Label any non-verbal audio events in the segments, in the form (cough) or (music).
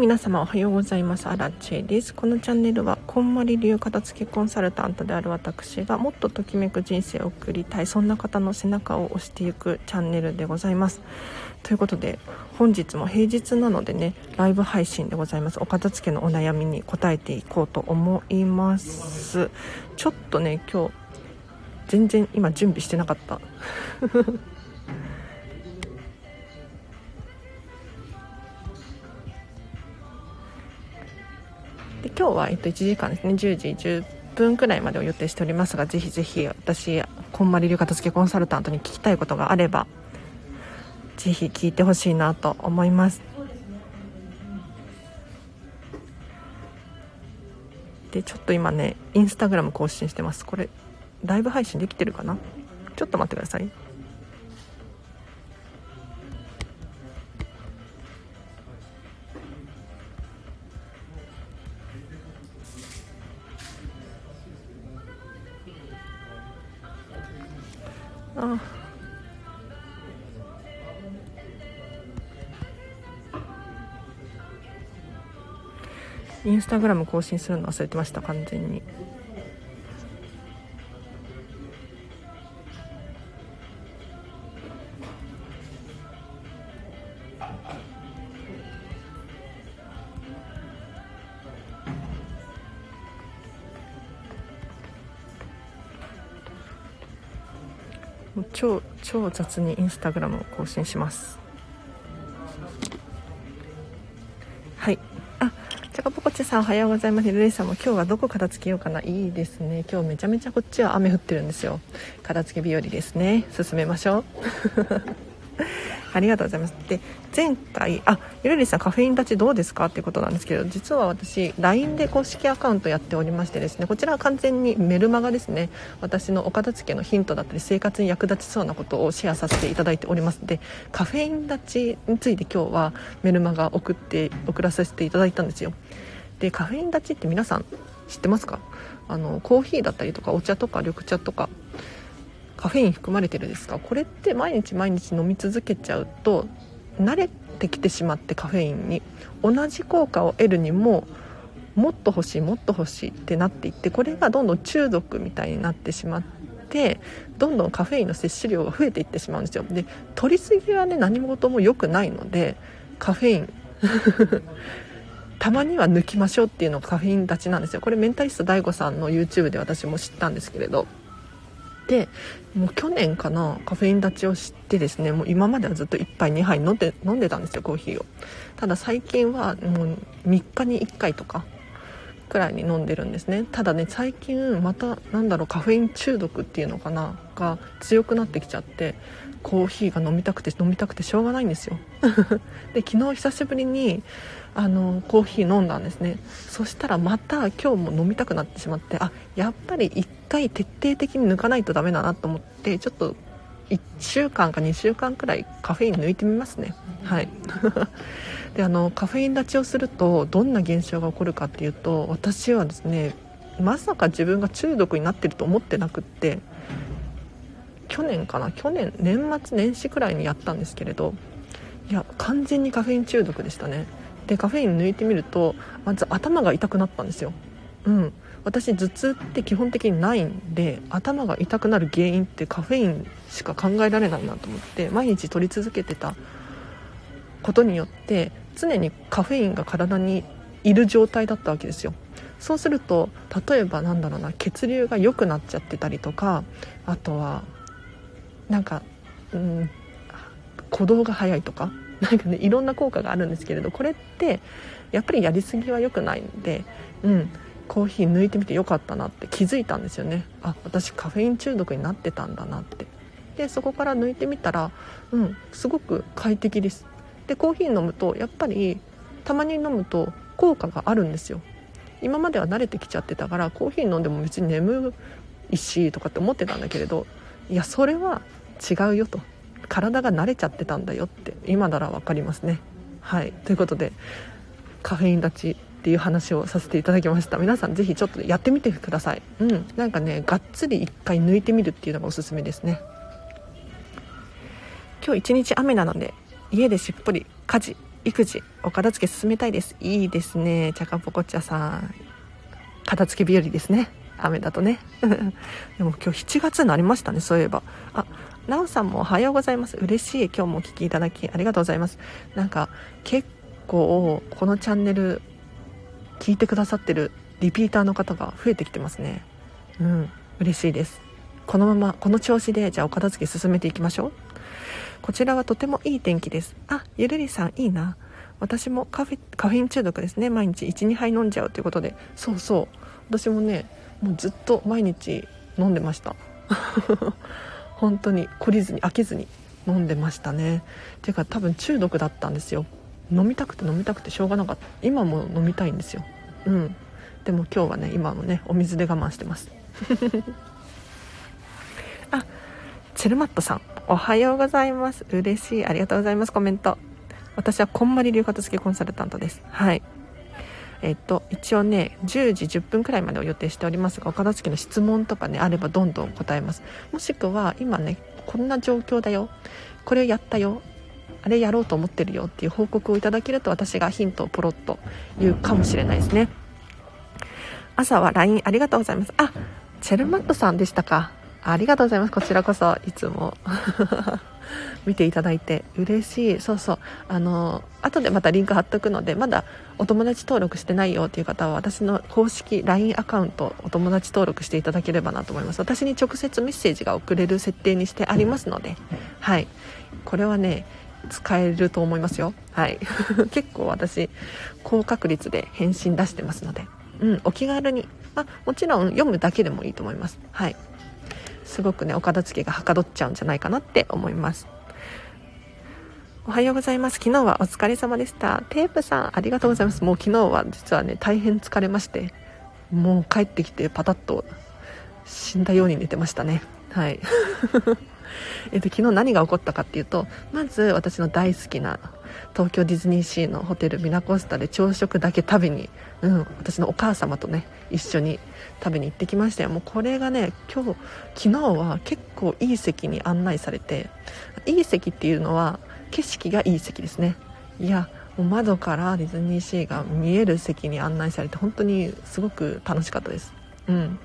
皆様おはようございます。アラチェです。このチャンネルはこんまり流片付けコンサルタントである私がもっとときめく人生を送りたいそんな方の背中を押していくチャンネルでございます。ということで本日も平日なのでねライブ配信でございます。お片付けのお悩みに答えていこうと思います。ちょっとね今日全然今準備してなかった。今日は、えっと、1時間ですね。10時10分くらいまでを予定しておりますがぜひぜひ私こんまり流片付けコンサルタントに聞きたいことがあればぜひ聞いてほしいなと思います。でちょっと今ねインスタグラム更新してます。これライブ配信できてるかな？ちょっと待ってください。あ。インスタグラム更新するの忘れてました完全に。もう超超雑にインスタグラムを更新します。はい。あちゃかぽこちさんおはようございます。ルイさんも今日はどこ片付けようかな。いいですね。今日めちゃめちゃこっちは雨降ってるんですよ。片付け日和ですね。進めましょう。ありがとうございます。で前回あゆるりさんカフェイン立ちどうですか？っていうことなんですけど実は私 LINE で公式アカウントやっておりましてですねこちらは完全にメルマガですね。私のお片付けのヒントだったり生活に役立ちそうなことをシェアさせていただいております。でカフェイン立ちについて今日はメルマガ送って送らさせていただいたんですよ。でカフェイン立ちって皆さん知ってますか？あのコーヒーだったりとかお茶とか緑茶とかカフェイン含まれてるですか？これって毎日毎日飲み続けちゃうと慣れてきてしまってカフェインに。同じ効果を得るにももっと欲しいもっと欲しいってなっていってこれがどんどん中毒みたいになってしまってどんどんカフェインの摂取量が増えていってしまうんですよ。で取りすぎはね何事も良くないのでカフェイン (laughs) たまには抜きましょうっていうのがカフェイン立ちなんですよ。これメンタリスト DAIGO さんの YouTube で私も知ったんですけれど。でもう去年かなカフェイン立ちをしてですねもう今まではずっと1杯2杯飲んで飲んでたんですよコーヒーを。ただ最近はもう3日に1回とかくらいに飲んでるんですね。ただね最近またなんだろうカフェイン中毒っていうのかなが強くなってきちゃってコーヒーが飲みたくて飲みたくてしょうがないんですよ。(laughs) で昨日久しぶりにあのコーヒー飲んだんですね。そしたらまた今日も飲みたくなってしまってあやっぱり1回徹底的に抜かないとダメだなと思ってちょっと1週間か2週間くらいカフェイン抜いてみますね。はい。(laughs) であのカフェイン立ちをするとどんな現象が起こるかっていうと私はですねまさか自分が中毒になってると思ってなくって去年かな？去年年末年始くらいにやったんですけれどいや完全にカフェイン中毒でしたね。でカフェイン抜いてみるとまず頭が痛くなったんですよ。うん。私頭痛って基本的にないんで頭が痛くなる原因ってカフェインしか考えられないなと思って毎日取り続けてたことによって常にカフェインが体にいる状態だったわけですよ。そうすると例えばなんだろうな血流が良くなっちゃってたりとかあとはなんか、うん、鼓動が速いとか？(laughs) なんかねいろんな効果があるんですけれどこれってやっぱりやりすぎは良くないんで、うん、コーヒー抜いてみてよかったなって気づいたんですよね。あ私カフェイン中毒になってたんだなって。でそこから抜いてみたらうんすごく快適です。でコーヒー飲むとやっぱりたまに飲むと効果があるんですよ。今までは慣れてきちゃってたからコーヒー飲んでも別に眠いしとかって思ってたんだけれどいやそれは違うよと。体が慣れちゃってたんだよって。今なら分かりますね。はい。ということでカフェイン立ちっていう話をさせていただきました。皆さん是非ちょっとやってみてください。うん。なんかねがっつり1回抜いてみるっていうのがおすすめですね。今日一日雨なので家でしっぽり家事育児お片付け進めたいです。いいですね。チャカポコチャさん。片付け日和ですね。雨だとね。(laughs) でも今日7月になりましたねそういえば。あなおさんもおはようございます。嬉しい。今日もお聴きいただきありがとうございます。なんか結構このチャンネル聞いてくださってるリピーターの方が増えてきてますね。うん。嬉しいです。このままこの調子でじゃあお片付け進めていきましょう。こちらはとてもいい天気です。あゆるりさんいいな。私もカフェカフェイン中毒ですね。毎日12杯飲んじゃうということで。そうそう。私もねもうずっと毎日飲んでました。本当に懲りずに飽きずに飲んでましたね。ていうか多分中毒だったんですよ。飲みたくて飲みたくてしょうがなかった。今も飲みたいんですよ。うん。でも今日はね今もねお水で我慢してます。(laughs) あチェルマットさん。おはようございます。嬉しい。ありがとうございます。コメント。私はこんまり流片付けコンサルタントです。はい。えっと、一応ね10時10分くらいまでを予定しておりますがお片付けの質問とかねあればどんどん答えます。もしくは今ねこんな状況だよ。これをやったよ。あれやろうと思ってるよ。っていう報告をいただけると私がヒントをポロッと言うかもしれないですね。朝は LINE ありがとうございます。あチェルマットさんでしたか。ありがとうございます。こちらこそいつも。見ていただいて嬉しい。そうそう。あの後でまたリンク貼っとくのでまだお友達登録してないよっていう方は私の公式 LINE アカウントお友達登録していただければなと思います。私に直接メッセージが送れる設定にしてありますのではい。これはね使えると思いますよ。はい。(laughs) 結構私高確率で返信出してますので。うんお気軽に。あもちろん読むだけでもいいと思います。はい。すごくねお片付けがはかどっちゃうんじゃないかなって思います。おはようございます。昨日はお疲れ様でした。テープさんありがとうございます。もう昨日は実はね大変疲れましてもう帰ってきてパタッと死んだように寝てましたね。はい。(laughs) えっと、昨日何が起こったかっていうとまず私の大好きな東京ディズニーシーのホテルミナコスタで朝食だけ食べに、うん、私のお母様とね一緒に食べに行ってきましたよ。もうこれがね今日昨日は結構いい席に案内されていい席っていうのは景色がいい席ですね。いやもう窓からディズニーシーが見える席に案内されて本当にすごく楽しかったです。うん。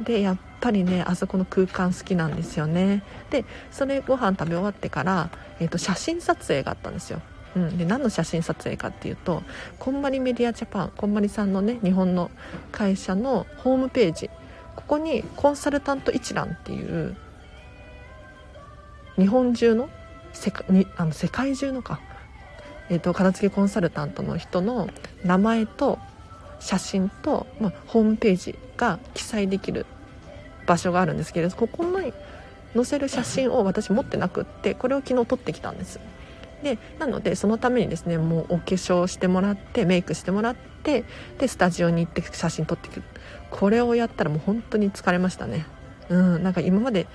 でやっぱりねあそこの空間好きなんですよね。でそれご飯食べ終わってから、えーと、写真撮影があったんですよ。うん、で何の写真撮影かっていうとこんまりメディアジャパンこんまりさんのね日本の会社のホームページここにコンサルタント一覧っていう日本中の世界あの世界中のか、えーと、片付けコンサルタントの人の名前と写真と、まあ、ホームページが記載できる場所があるんですけれどここに載せる写真を私持ってなくってこれを昨日撮ってきたんです。でなのでそのためにですねもうお化粧してもらってメイクしてもらってでスタジオに行って写真撮ってくる。これをやったらもう本当に疲れましたね。うんなんか今まで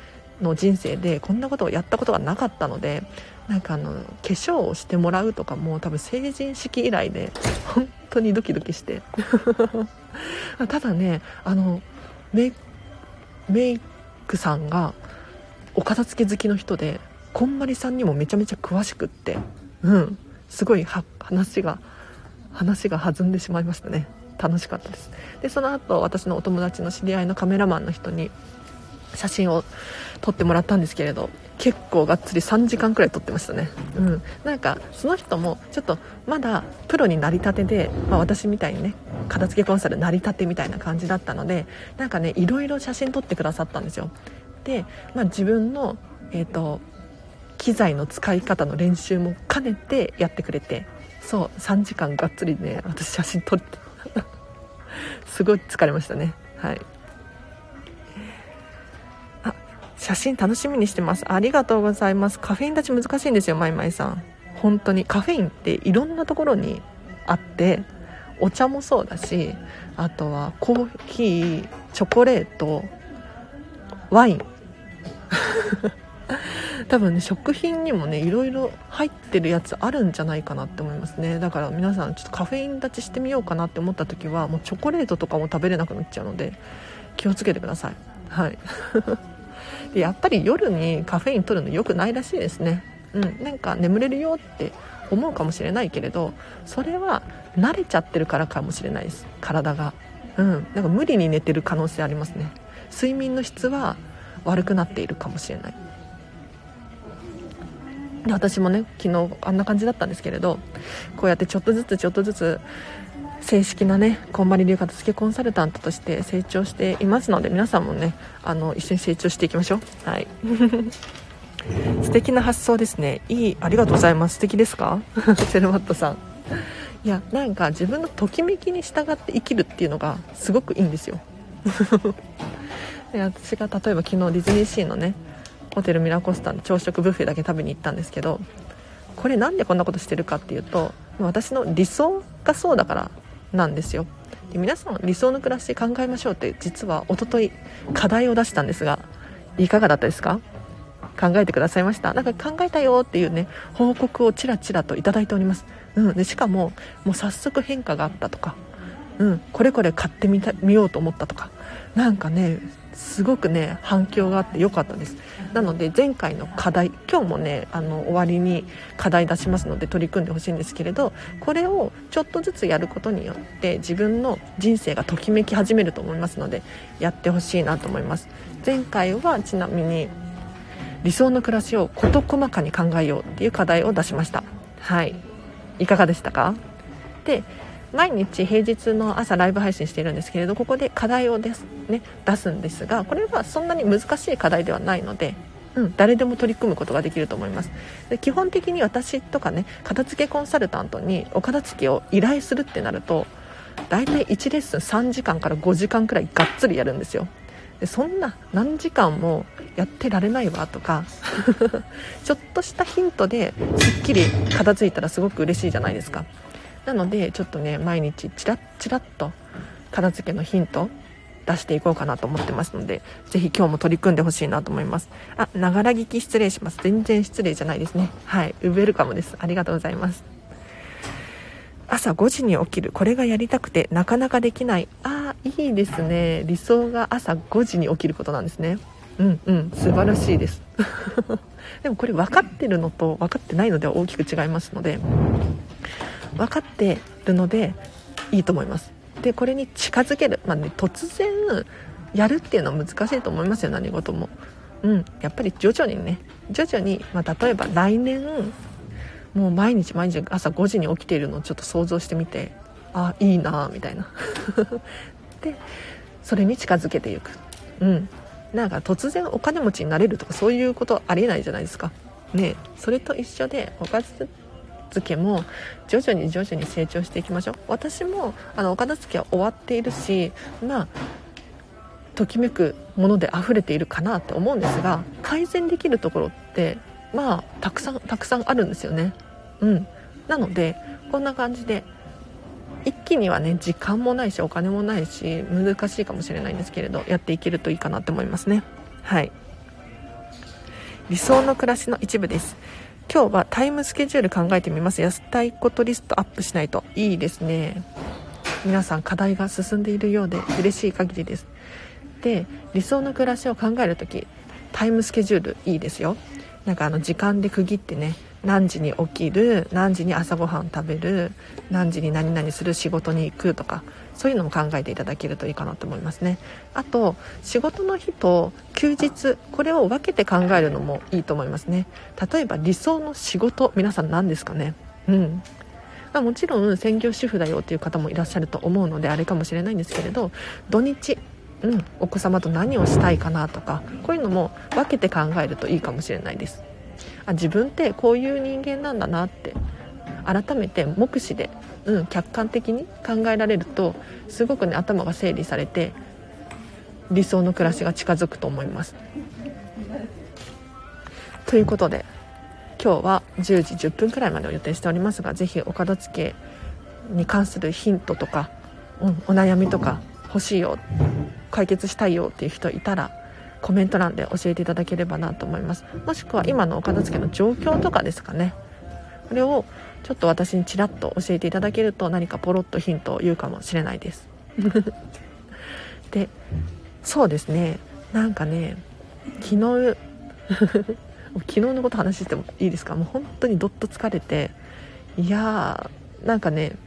の人生でこんなことをやったことがなかったのでなんかあの化粧をしてもらうとかも多分成人式以来で本当にドキドキして。(laughs) ただねあのメメイクさんがお片付け好きの人でこんまりさんにもめちゃめちゃ詳しくってうんすごい話が話が弾んでしまいましたね。楽しかったです。でその後私のお友達の知り合いのカメラマンの人に写真を撮ってもらったんですけれど結構がっつり3時間くらい撮ってましたね。うん。なんかその人もちょっとまだプロになりたてで、まあ、私みたいにね片付けコンサルなりたてみたいな感じだったのでなんかねいろいろ写真撮ってくださったんですよ。で、まあ、自分のえっ、ー、と機材の使い方の練習も兼ねてやってくれてそう3時間がっつりね私写真撮って (laughs) すごい疲れましたね。はい。写真楽しみにしてます。ありがとうございます。カフェイン立ち難しいんですよまいまいさん。本当に。カフェインっていろんなところにあってお茶もそうだしあとはコーヒーチョコレートワイン。(laughs) 多分ね食品にもねいろいろ入ってるやつあるんじゃないかなって思いますね。だから皆さんちょっとカフェイン立ちしてみようかなって思った時はもうチョコレートとかも食べれなくなっちゃうので気をつけてください。はい。でやっぱり夜にカフェイン取るの良くないらしいですね。うんなんか眠れるよって思うかもしれないけれどそれは慣れちゃってるからかもしれないです。体が。うんなんか無理に寝てる可能性ありますね。睡眠の質は悪くなっているかもしれない。で私もね昨日あんな感じだったんですけれどこうやってちょっとずつちょっとずつ正式なねこんまり流片付けコンサルタントとして成長していますので皆さんもねあの一緒に成長していきましょう。はい。(laughs) 素敵な発想ですね。いいありがとうございます。素敵ですか？(laughs) セルマットさん。いやなんか自分のときめきに従って生きるっていうのがすごくいいんですよ。(laughs) で私が例えば昨日ディズニーシーのねホテルミラコスタの朝食ブッフェだけ食べに行ったんですけどこれなんでこんなことしてるかっていうと私の理想がそうだからなんですよ。で皆さん理想の暮らし考えましょうって実はおととい課題を出したんですがいかがだったですか？考えてくださいました？なんか考えたよっていうね報告をちらちらと頂いております、うん、でしかももう早速変化があったとか、うん、これこれ買ってみた見ようと思ったとかなんかねすごくね反響があって良かったです。なので前回の課題今日もねあの終わりに課題出しますので取り組んでほしいんですけれどこれをちょっとずつやることによって自分の人生がときめき始めると思いますのでやってほしいなと思います。前回はちなみに理想の暮らしを事細かに考えようっていう課題を出しました。はい。いかがでしたか？で毎日平日の朝ライブ配信しているんですけれどここで課題をです、ね、出すんですがこれはそんなに難しい課題ではないので、うん、誰でも取り組むことができると思います。で基本的に私とかね片付けコンサルタントにお片付けを依頼するってなると大体1レッスン3時間から5時間くらいがっつりやるんですよ。でそんな何時間もやってられないわとか (laughs) ちょっとしたヒントですっきり片付いたらすごく嬉しいじゃないですか。なのでちょっとね毎日チラッチラッと片付けのヒント出していこうかなと思ってますので是非今日も取り組んでほしいなと思います。あながら聞き失礼します。全然失礼じゃないですね。はい。ウェルカムです。ありがとうございます。朝5時に起きる。これがやりたくてなかなかできない。ああいいですね。理想が朝5時に起きることなんですね。うんうん。素晴らしいです。(laughs) でもこれ分かってるのと分かってないのでは大きく違いますので。分かってるのでいいと思います。でこれに近づける、まあね、突然やるっていうのは難しいと思いますよ何事も。うん。やっぱり徐々にね。徐々に、まあ、例えば来年もう毎日毎日朝5時に起きているのをちょっと想像してみてあいいなみたいな。(laughs) でそれに近づけていく。うん。なんか突然お金持ちになれるとかそういうことありえないじゃないですか。ね。それと一緒でおかず付けも徐々に徐々に成長していきましょう。私もあのお片付けは終わっているしまあときめくもので溢れているかなって思うんですが改善できるところってまあたくさんたくさんあるんですよね。うん。なのでこんな感じで一気にはね時間もないしお金もないし難しいかもしれないんですけれどやっていけるといいかなって思いますね。はい。理想の暮らしの一部です。今日はタイムスケジュール考えてみます。安たいことリストアップしないといいですね。皆さん課題が進んでいるようで嬉しい限りです。で理想の暮らしを考える時タイムスケジュールいいですよ。なんかあの時間で区切ってね何時に起きる何時に朝ごはん食べる何時に何々する仕事に行くとかそういうのも考えていただけるといいかなと思いますね。あと仕事の日と休日これを分けて考えるのもいいと思いますね。例えば理想の仕事皆さん何ですかね？うん。ま、もちろん専業主婦だよっていう方もいらっしゃると思うのであれかもしれないんですけれど土日うん、お子様と何をしたいかなとかこういうのも分けて考えるといいかもしれないです。あ自分ってこういう人間なんだなって改めて目視で、うん、客観的に考えられるとすごくね頭が整理されて理想の暮らしが近づくと思います。ということで今日は10時10分くらいまでを予定しておりますが是非お片付けに関するヒントとか、うん、お悩みとか欲しいよ解決したいよっていう人いたらコメント欄で教えていただければなと思いますもしくは今のお片付けの状況とかですかねこれをちょっと私にちらっと教えていただけると何かポロッとヒントを言うかもしれないです。(laughs) でそうですね。なんかね昨日 (laughs) 昨日のこと話してもいいですか？もう本当にどっと疲れていやーなんかね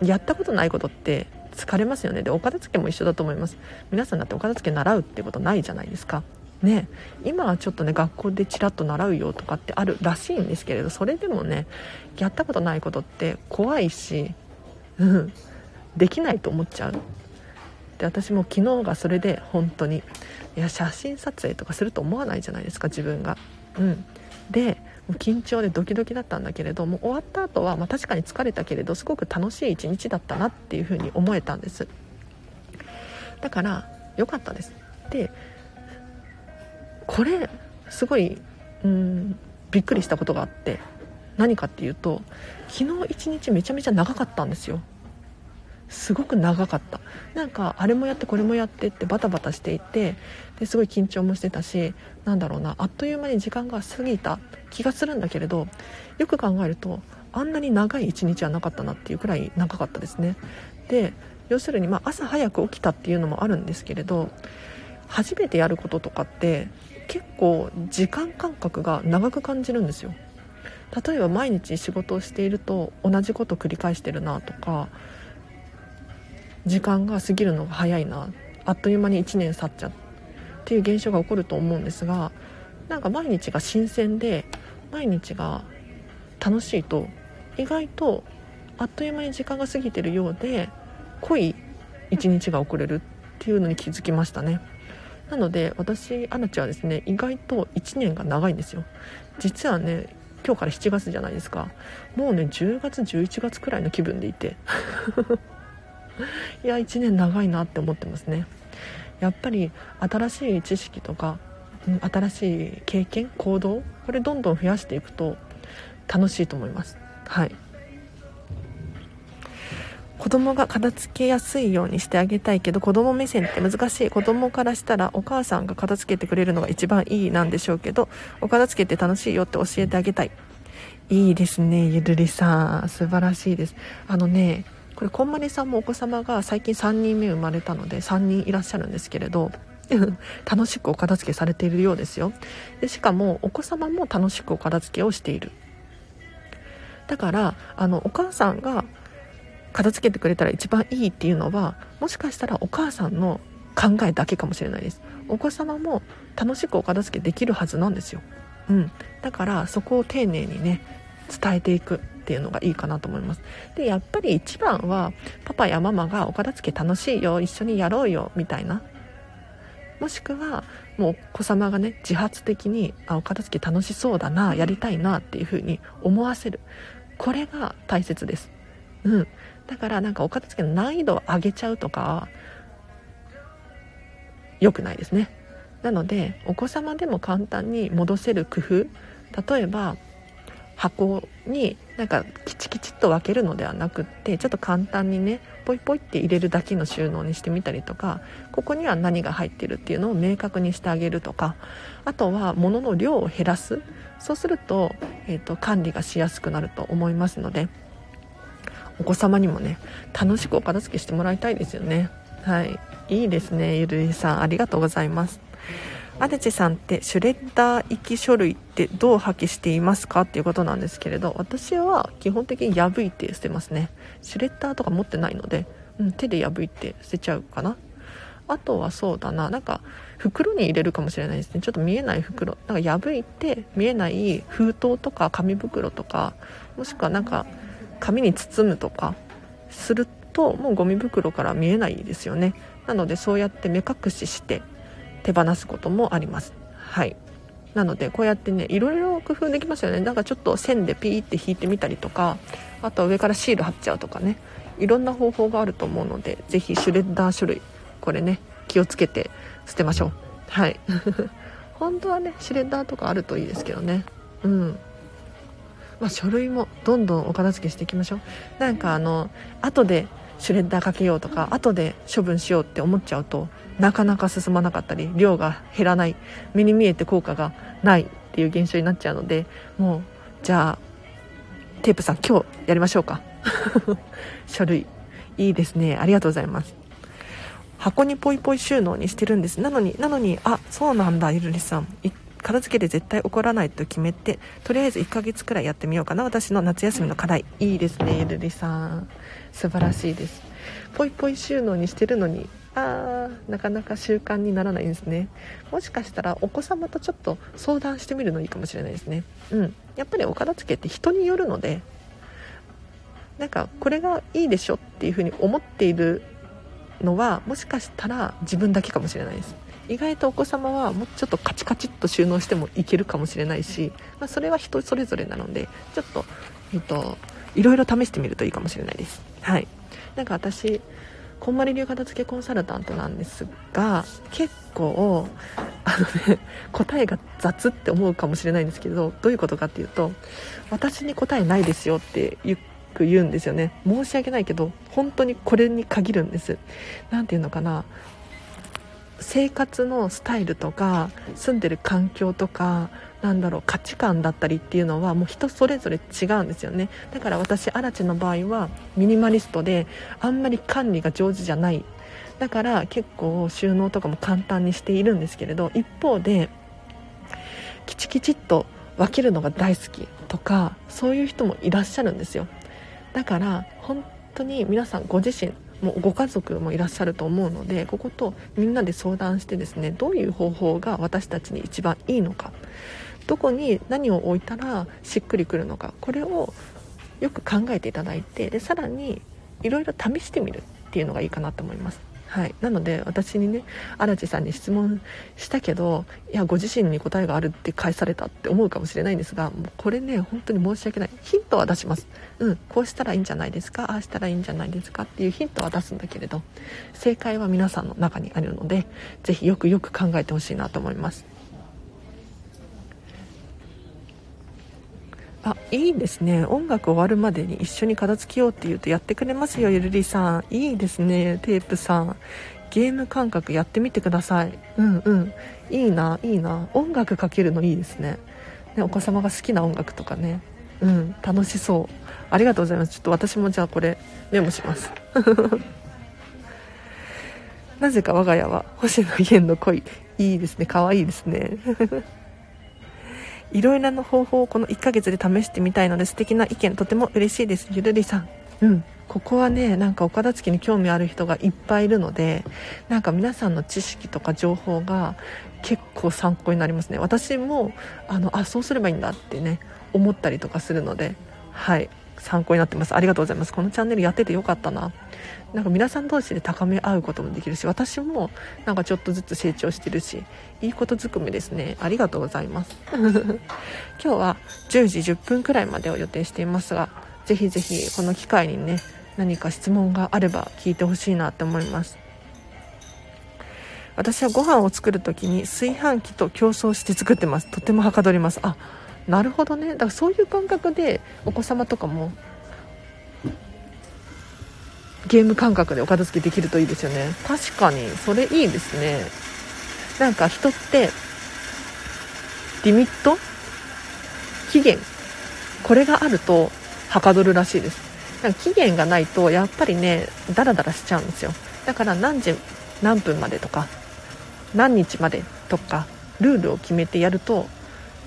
やったことないことって疲れますよね。でお片付けも一緒だと思います。皆さんだってお片付け習うってことないじゃないですか。ね今はちょっとね学校でちらっと習うよとかってあるらしいんですけれどそれでもねやったことないことって怖いしうんできないと思っちゃう。で私も昨日がそれで本当にいや写真撮影とかすると思わないじゃないですか自分が。うん。でも緊張でドキドキだったんだけれども終わった後はまあ確かに疲れたけれどすごく楽しい一日だったなっていうふうに思えたんです。だから良かったです。でこれすごいうんびっくりしたことがあって。何かっていうと昨日一日めちゃめちゃ長かったんですよ。すごく長かった。なんかあれもやってこれもやってってバタバタしていてですごい緊張もしてたしなんだろうなあっという間に時間が過ぎた。気がするんだけれどよく考えるとあんなに長い一日はなかったなっていうくらい長かったですね。で要するにま朝早く起きたっていうのもあるんですけれど初めてやることとかって結構時間感覚が長く感じるんですよ。例えば毎日仕事をしていると同じこと繰り返してるなとか時間が過ぎるのが早いなあっという間に1年経っちゃうっていう現象が起こると思うんですがなんか毎日が新鮮で毎日が楽しいと意外とあっという間に時間が過ぎてるようで濃い一日が遅れるっていうのに気づきましたね。なので私アナチはですね意外と1年が長いんですよ。実はね今日から7月じゃないですか。もうね10月11月くらいの気分でいて。(laughs) いや1年長いなって思ってますね。やっぱり新しい知識とか新しい経験行動これどんどん増やしていくと楽しいと思います。はい。供が片付けやすいようにしてあげたいけど子供目線って難しい。子供からしたらお母さんが片付けてくれるのが一番いいなんでしょうけどお片付けって楽しいよって教えてあげたい。いいですねゆるりさん。素晴らしいです。あのねこれこんまりさんもお子様が最近3人目生まれたので3人いらっしゃるんですけれど (laughs) 楽しくお片付けされているようですよ。でしかもお子様も楽しくお片付けをしている。だからあのお母さんが片付けてくれたら一番いいっていうのはもしかしたらお母さんの考えだけかもしれないです。お子様も楽しくお片付けできるはずなんですよ、うん、だからそこを丁寧にね伝えていくっていうのがいいかなと思います。でやっぱり一番はパパやママがお片付け楽しいよ一緒にやろうよみたいな。もしくはもうお子様がね自発的にあお片付け楽しそうだなやりたいなっていう風に思わせる。これが大切です。うん。だからなんかお片付けの難易度を上げちゃうとか良くないですね。なのでお子様でも簡単に戻せる工夫例えば箱になんかキチキチっと分けるのではなくってちょっと簡単にねポイポイって入れるだけの収納にしてみたりとかここには何が入ってるっていうのを明確にしてあげるとかあとは物の量を減らす。そうすると,、えーと、管理がしやすくなると思いますのでお子様にもね楽しくお片付けしてもらいたいですよね。はい。いいですねゆるいさん。ありがとうございます。アデチさんってシュレッダー行き書類ってどう破棄していますか？っていうことなんですけれど私は基本的に破いて捨てますね。シュレッダーとか持ってないので、うん、手で破いて捨てちゃうかな。あとはそうだな。なんか袋に入れるかもしれないですね。ちょっと見えない袋。なんか破いて見えない封筒とか紙袋とかもしくはなんか紙に包むとかするともうゴミ袋から見えないですよね。なのでそうやって目隠しして手放すこともあります。はい。なのでこうやってねいろいろ工夫できますよね。なんかちょっと線でピーって引いてみたりとかあとは上からシール貼っちゃうとかね。いろんな方法があると思うので是非シュレッダー種類これね気をつけて捨てましょう。はい。(laughs) 本当はねシュレッダーとかあるといいですけどね。うん。まあ、書類もどんどんお片付けしていきましょう。なんかあの後でシュレッダーかけようとか後で処分しようって思っちゃうとなかなか進まなかったり量が減らない目に見えて効果がないっていう現象になっちゃうのでもうじゃあテープさん今日やりましょうか。(laughs) 書類。いいですね。ありがとうございます。箱にポイポイ収納にしてるんです。なのになのにあそうなんだゆるりさん。片付けで絶対起こらないと決めてとりあえず1ヶ月くらいやってみようかな。私の夏休みの課題。いいですね。ゆるりさん素晴らしいです。ポイポイ収納にしてるのにあーなかなか習慣にならないんですね。もしかしたらお子様とちょっと相談してみるのいいかもしれないですね。うん。やっぱりお片付けって人によるのでなんかこれがいいでしょっていうふうに思っているのはもしかしたら自分だけかもしれないです。意外とお子様はもうちょっとカチカチっと収納してもいけるかもしれないし、まあ、それは人それぞれなのでちょっと,、えっといろいろ試してみるといいかもしれないです。はい。なんか私こんまり流片付けコンサルタントなんですが結構あのね答えが雑って思うかもしれないんですけどどういうことかっていうと私に答えないですよってよく言うんですよね。申し訳ないけど本当にこれに限るんです。何て言うのかな。生活のスタイルとか住んでる環境とかなんだろう価値観だったりっていうのはもう人それぞれ違うんですよね。だから私アラチの場合はミニマリストであんまり管理が上手じゃない。だから結構収納とかも簡単にしているんですけれど一方できちきちっと分けるのが大好きとかそういう人もいらっしゃるんですよ。だから本当に皆さんご自身もうご家族もいらっしゃると思うのでこことみんなで相談してですねどういう方法が私たちに一番いいのか。どこに何を置いたらしっくりくるのか。これをよく考えていただいてでさらにいろいろ試してみるっていうのがいいかなと思います。はい、なので私にね荒地さんに質問したけどいやご自身に答えがあるって返されたって思うかもしれないんですがもうこれね本当に申し訳ない。ヒントは出します。うんこうしたらいいんじゃないですかああしたらいいんじゃないですかっていうヒントは出すんだけれど正解は皆さんの中にあるので是非よくよく考えてほしいなと思います。あいいですね。音楽終わるまでに一緒に片付けようって言うとやってくれますよゆるりさん。いいですねテープさん。ゲーム感覚やってみてください。うんうん。いいないいな。音楽かけるのいいですね。ねお子様が好きな音楽とかね。うん楽しそう。ありがとうございます。ちょっと私もじゃあこれメモします。(laughs) なぜか我が家は星野源の恋いいですね。可愛いですねいろいろな方法をこの1ヶ月で試してみたいので素敵な意見とても嬉しいです。ゆるりさん。うん。ここはねなんかお片付けに興味ある人がいっぱいいるのでなんか皆さんの知識とか情報が結構参考になりますね。私もあのあそうすればいいんだってね思ったりとかするのではい参考になってます。ありがとうございます。このチャンネルやっててよかったな。なんか皆さん同士で高め合うこともできるし私もなんかちょっとずつ成長してるしいいことずくめですね。ありがとうございます。(laughs) 今日は10時10分くらいまでを予定していますがぜひぜひこの機会にね何か質問があれば聞いてほしいなって思います。私はご飯を作る時に炊飯器と競争して作ってます。とてもはかどります。あなるほどね。だからそういう感覚でお子様とかもゲーム感覚でお片付けできるといいですよね。確かにそれいいですね。なんか人ってリミット？期限？これがあるとはかどるらしいです。なんか期限がないとやっぱりねダラダラしちゃうんですよ。だから何時何分までとか何日までとかルールを決めてやると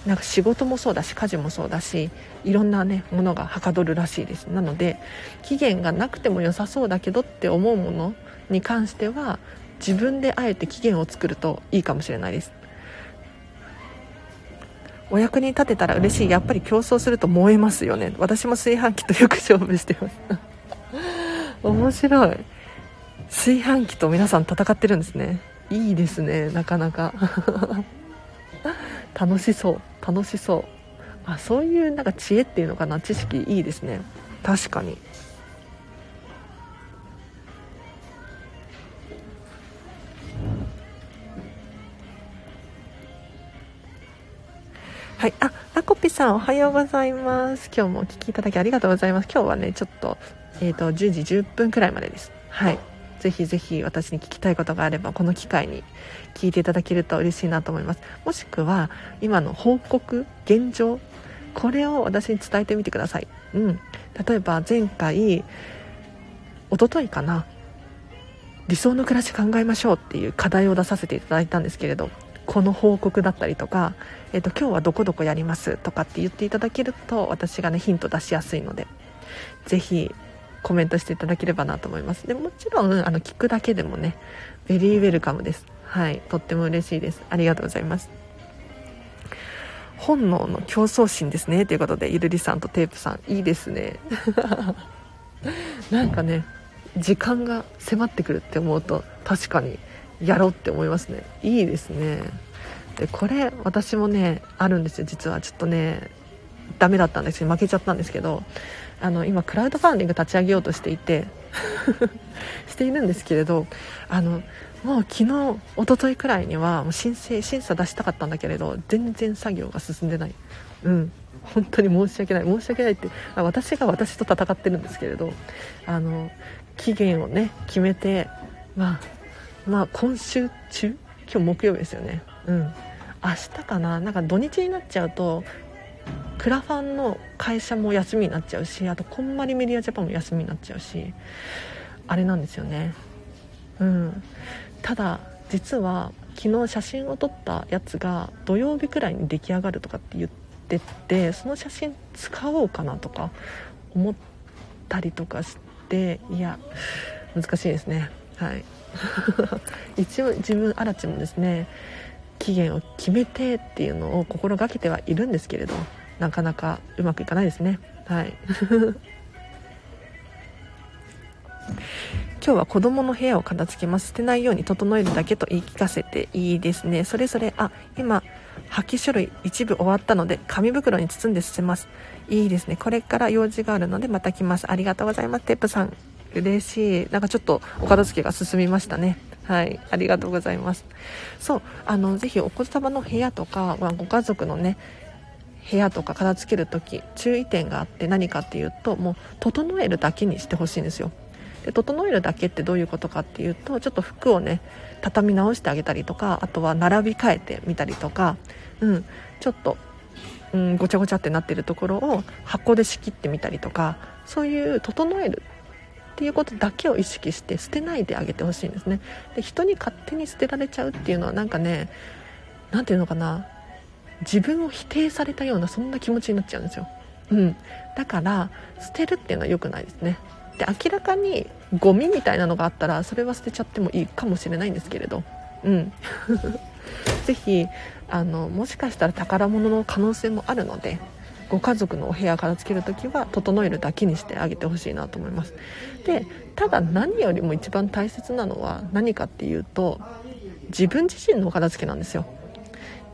なんか仕事もそうだし家事もそうだしいろんなねものがはかどるらしいです。なので期限がなくても良さそうだけどって思うものに関しては自分であえて期限を作るといいかもしれないです。お役に立てたら嬉しい。やっぱり競争すると燃えますよね。私も炊飯器とよく勝負してます。(laughs) 面白い。炊飯器と皆さん戦ってるんですね。いいですね。なかなか。(laughs) 楽しそう。楽しそうあそういうなんか知恵っていうのかな？知識いいですね確かにはい。あ、ラコピさんおはようございます。今日もお聞きいただきありがとうございます。今日はね、ちょっと、えっ、ー、と、10時10分くらいまでです。はい。ぜひぜひ私に聞きたいことがあればこの機会に聞いていただけると嬉しいなと思います。もしくは今の報告現状これを私に伝えてみてください、うん、例えば前回一昨日かな。理想の暮らし考えましょうっていう課題を出させていただいたんですけれどこの報告だったりとか、えーと、今日はどこどこやりますとかって言っていただけると私がねヒント出しやすいのでぜひコメントしていただければなと思います。でもちろんあの聞くだけでもねベリーウェルカムです。はい。とっても嬉しいです。ありがとうございます。本能の競争心ですね。ということでゆるりさんとテープさん。いいですね。(laughs) なんかね時間が迫ってくるって思うと確かにやろうって思いますね。いいですね。でこれ私もねあるんですよ。実はちょっとねダメだったんですけど負けちゃったんですけどあの今クラウドファンディング立ち上げようとしていて (laughs) しているんですけれどあのもう昨日一昨日くらいにはもう申請審査出したかったんだけれど全然作業が進んでない。うん。本当に申し訳ない。申し訳ないって私が私と戦ってるんですけれどあの期限をね決めてまあまあ今週中？今日木曜日ですよね。うん。明日かな？なんか土日になっちゃうとクラファンの会社も休みになっちゃうしあとこんまりメディアジャパンも休みになっちゃうしあれなんですよね。うん。ただ実は昨日写真を撮ったやつが土曜日くらいに出来上がるとかって言っててその写真使おうかなとか思ったりとかしていや難しいですね。はい。(laughs) 一応自分あらちもですね。期限を決めてっていうのを心がけてはいるんですけれどなかなかうまくいかないですね。はい。(laughs) 今日は子供の部屋を片付けます。捨てないように整えるだけと言い聞かせていいですね。それぞれあ今破棄書類一部終わったので紙袋に包んで捨てます。いいですね。これから用事があるのでまた来ます。ありがとうございます。テップさん。嬉しい。なんかちょっとお片付けが進みましたね。はいありがとうございます。そうあのぜひお子様の部屋とか、まあ、ご家族のね部屋とか片付ける時注意点があって何かっていうともう整えるだけにしてほしいんですよ。で整えるだけってどういうことかっていうとちょっと服をね畳み直してあげたりとかあとは並び替えてみたりとか、うん、ちょっと、うん、ごちゃごちゃってなってるところを箱で仕切ってみたりとかそういう整えるっていうことだけを意識して捨てないであげてほしいんですね。で人に勝手に捨てられちゃうっていうのはなんかね何て言うのかな。自分を否定されたようなそんな気持ちになっちゃうんですよ、うん、だから捨てるっていうのは良くないですね。で明らかにゴミみたいなのがあったらそれは捨てちゃってもいいかもしれないんですけれど。うん。(laughs) 是非あのもしかしたら宝物の可能性もあるのでご家族のお部屋からつける時は整えるだけにしてあげてほしいなと思います。でただ何よりも一番大切なのは何かっていうと自分自身のお片付けなんですよ。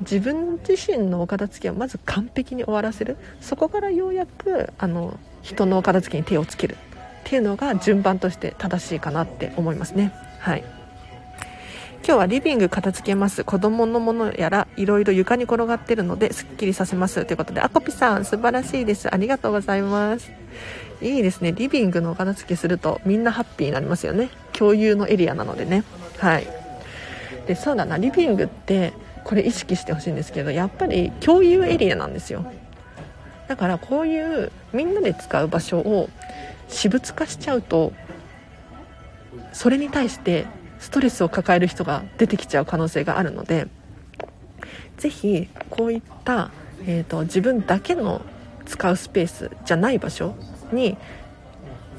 自分自身のお片付けをまず完璧に終わらせる。そこからようやくあの人のお片付けに手をつける。っていうのが順番として正しいかなって思いますね。はい。今日はリビング片付けます。子供のものやらいろいろ床に転がってるのですっきりさせます。ということであこぴさん素晴らしいです。ありがとうございます。いいですね。リビングの片付けするとみんなハッピーになりますよね。共有のエリアなのでね。はい。でそうだな。リビングってこれ意識してほしいんですけどやっぱり共有エリアなんですよ。だからこういうみんなで使う場所を私物化しちゃうとそれに対してストレスを抱える人が出てきちゃう可能性があるので是非こういった、えーと、自分だけの使うスペースじゃない場所に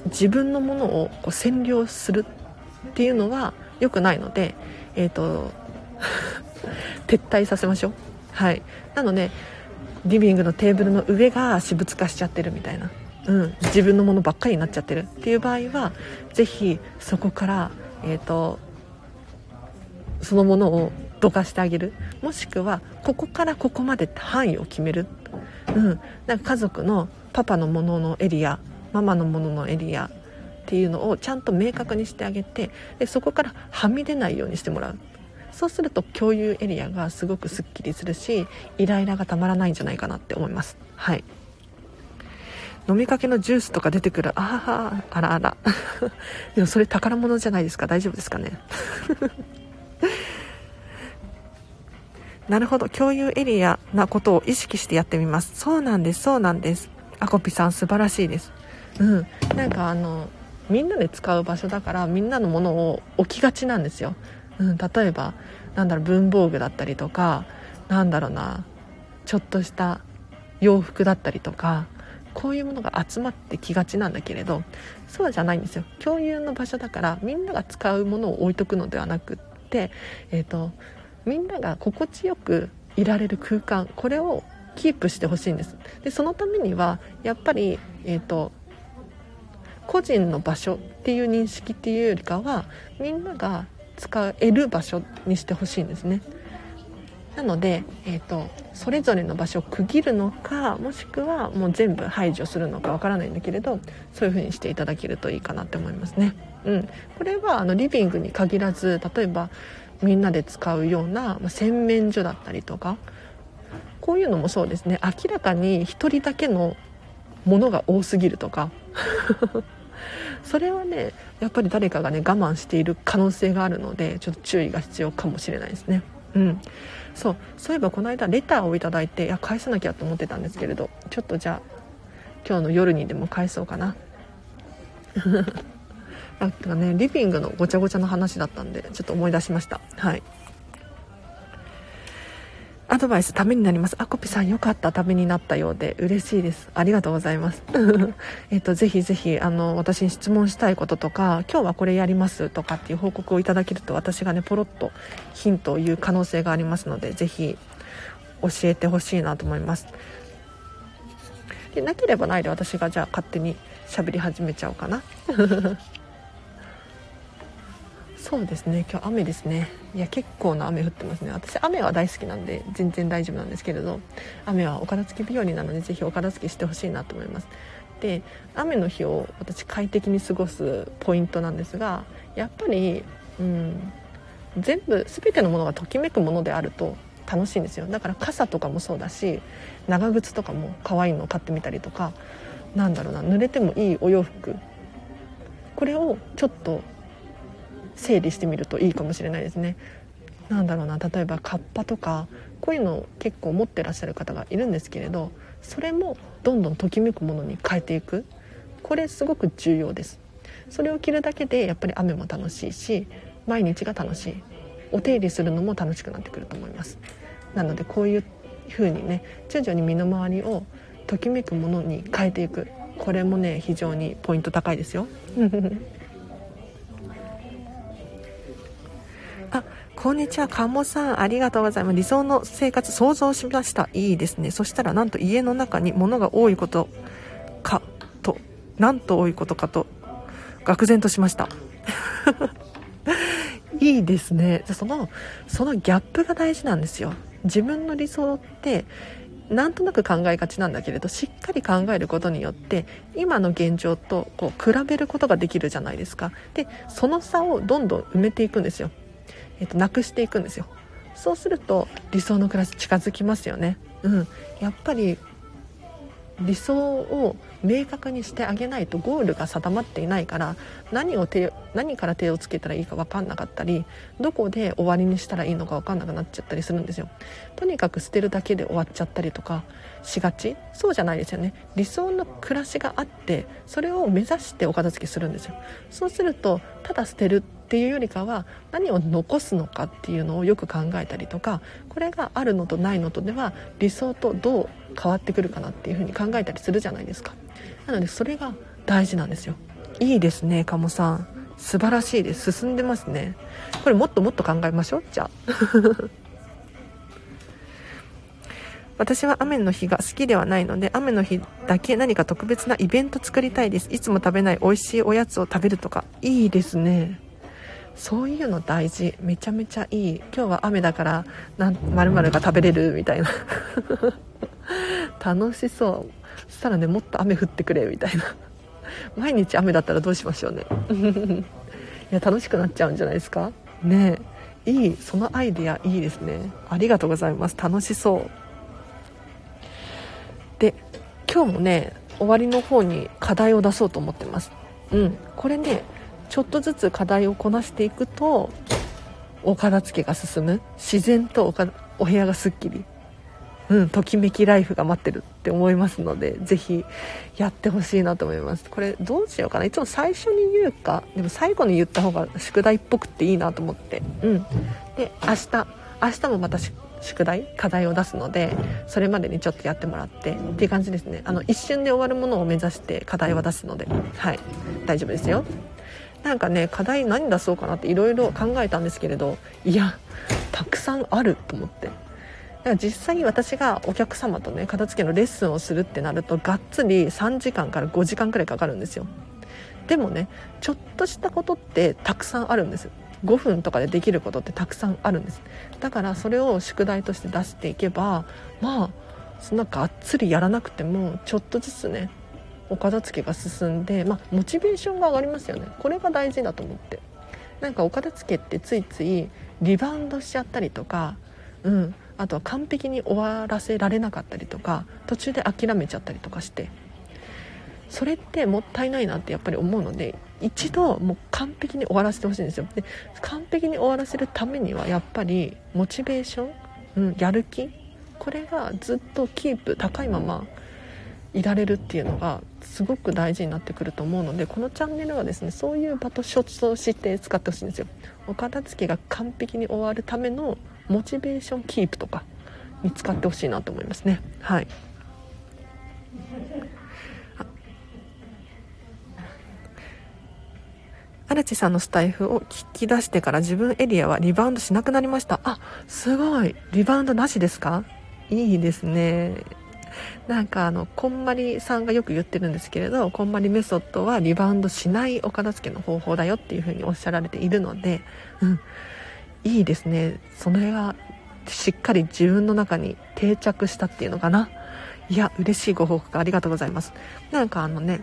自分のものをこう占領するっていうのは良くないので、えーと (laughs) 撤退させましょう。はい。なのでリビングのテーブルの上が私物化しちゃってるみたいな、うん、自分のものばっかりになっちゃってるっていう場合は是非そこからえっ、ー、とそのものをどかしてあげる。もしくはここからここまで範囲を決める、うん、なんか家族のパパのもののエリアママのもののエリアっていうのをちゃんと明確にしてあげてでそこからはみ出ないようにしてもらう。そうすると共有エリアがすごくすっきりするしイライラがたまらないんじゃないかなって思います。はい。飲みかけのジュースとか出てくる。あああらあら。(laughs) でもそれ宝物じゃないですか。大丈夫ですかね。なるほど。共有エリアなことを意識してやってみます。そうなんですそうなんです。アコピさん素晴らしいです。うん。なんかあのみんなで使う場所だからみんなのものを置きがちなんですよ。うん、例えばなんだろう文房具だったりとかなんだろうなちょっとした洋服だったりとかこういうものが集まってきがちなんだけれどそうじゃないんですよ。共有の場所だからみんなが使うものを置いとくのではなくって、えーと、みんなが心地よくいられる空間これをキープしてほしいんですでそのためにはやっぱり、えーと個人の場所っていう認識っていうよりかはみんなが使える場所にしてほしいんですね。なので、えーと、それぞれの場所を区切るのかもしくはもう全部排除するのかわからないんだけれどそういう風にしていただけるといいかなって思いますね。うん、これはあのリビングに限らず例えばみんなで使うような、ま、洗面所だったりとかこういうのもそうですね。明らかに1人だけのものが多すぎるとか。(laughs) それはねやっぱり誰かがね我慢している可能性があるのでちょっと注意が必要かもしれないですね。うん。そう。そういえばこの間レターを頂いていや返さなきゃと思ってたんですけれどちょっとじゃあ今日の夜にでも返そうかな。(laughs) なんかねリビングのごちゃごちゃの話だったんでちょっと思い出しましたはいアドバイスためになります。あこぴさんよかったためになったようで嬉しいです。ありがとうございます。(laughs) えっと、ぜひぜひ、あの、私に質問したいこととか、今日はこれやりますとかっていう報告をいただけると、私がね、ポロッとヒントを言う可能性がありますので、ぜひ教えてほしいなと思います。でなければないで私がじゃあ勝手に喋り始めちゃおうかな。(laughs) そうですね。今日雨ですね。いや結構な雨降ってますね。私雨は大好きなんで全然大丈夫なんですけれど雨はお片付け日和なのでぜひお片付けしてほしいなと思います。で雨の日を私快適に過ごすポイントなんですがやっぱりうん全部全てのものがときめくものであると楽しいんですよ。だから傘とかもそうだし長靴とかも可愛いのを買ってみたりとかなんだろうな濡れてもいいお洋服これをちょっと整理してみるといいかもしれないですね。なんだろうな例えばカッパとかこういうのを結構持ってらっしゃる方がいるんですけれどそれもどんどんときめくものに変えていく。これすごく重要です。それを着るだけでやっぱり雨も楽しいし毎日が楽しい。お手入れするのも楽しくなってくると思います。なのでこういう風にね徐々に身の回りをときめくものに変えていく。これもね非常にポイント高いですよ。こんにちは、かもさん、ありがとうございます。理想の生活、想像しました。いいですね。そしたら、なんと家の中に物が多いことか、と、なんと多いことかと、愕然としました。(laughs) いいですね。その、そのギャップが大事なんですよ。自分の理想って、なんとなく考えがちなんだけれどしっかり考えることによって今の現状とこう比べることができるじゃないですかでその差をどんどん埋めていくんですよえっと、なくしていくんですよ。そうすると理想の暮らし近づきますよね。うん。やっぱり理想を明確にしてあげないとゴールが定まっていないから何を手何から手をつけたらいいか分かんなかったりどこで終わりにしたらいいのか分かんなくなっちゃったりするんですよ。とにかく捨てるだけで終わっちゃったりとかしがち？そうじゃないですよね。理想の暮らしがあってそれを目指してお片付けするんですよ。そうするとただ捨てるっていうよりかは何を残すのかっていうのをよく考えたりとかこれがあるのとないのとでは理想とどう変わってくるかなっていうふうに考えたりするじゃないですか。なのでそれが大事なんですよ。いいですね鴨さん。素晴らしいです。進んでますね。これもっともっと考えましょう？じゃあ。私は雨の日が好きではないので雨の日だけ何か特別なイベント作りたいです。いつも食べない美味しいおやつを食べるとか。いいですね。そういうの大事。めちゃめちゃいい。今日は雨だからまるが食べれるみたいな。(laughs) 楽しそう。そしたらねもっと雨降ってくれみたいな。毎日雨だったらどうしましょうね。(laughs) いや楽しくなっちゃうんじゃないですか。ね。えいい。そのアイデアいいですね。ありがとうございます。楽しそう。で今日もね終わりの方に課題を出そうと思ってます。うん。これねちょっとずつ課題をこなしていくとお片付けが進む。自然とおお部屋がすっきり。うん、ときめきライフが待ってるって思いますのでぜひやってほしいなと思います。これどうしようかな。いつも最初に言うかでも最後に言った方が宿題っぽくていいなと思って。うん。で明日明日もまた宿題課題を出すのでそれまでにちょっとやってもらってっていう感じですね。あの一瞬で終わるものを目指して課題は出すのではい。大丈夫ですよ。なんかね課題何出そうかなっていろいろ考えたんですけれどいやたくさんあると思って。だから実際に私がお客様とね片付けのレッスンをするってなるとがっつり3時間から5時間くらいかかるんですよ。でもねちょっとしたことってたくさんあるんです5分とかでできることってたくさんあるんです。だからそれを宿題として出していけばまあそんながっつりやらなくてもちょっとずつねお片付けが進んで、まあ、モチベーションが上がりますよね。これが大事だと思って。なんかお片付けってついついリバウンドしちゃったりとか、うん、あとは完璧に終わらせられなかったりとか途中で諦めちゃったりとかしてそれってもったいないなってやっぱり思うので一度もう完璧に終わらせてほしいんですよ。で完璧に終わらせるためにはやっぱりモチベーション、うん、やる気これがずっとキープ高いままいられるっていうのがすごく大事になってくると思うのでこのチャンネルはですねそういう場と所として使ってほしいんですよ。お片付けが完璧に終わるためのモチベーションキープとかに使ってほしいなと思いますね。はい。荒地さんのスタイフを聞き出してから自分エリアはリバウンドしなくなりました。あすごい。リバウンドなしですか？いいですね。なんかあのこんまりさんがよく言ってるんですけれどこんまりメソッドはリバウンドしないお片付けの方法だよっていうふうにおっしゃられているので、うん、いいですね。それがしっかり自分の中に定着したっていうのかな。いや嬉しいご報告ありがとうございます。なんかあのね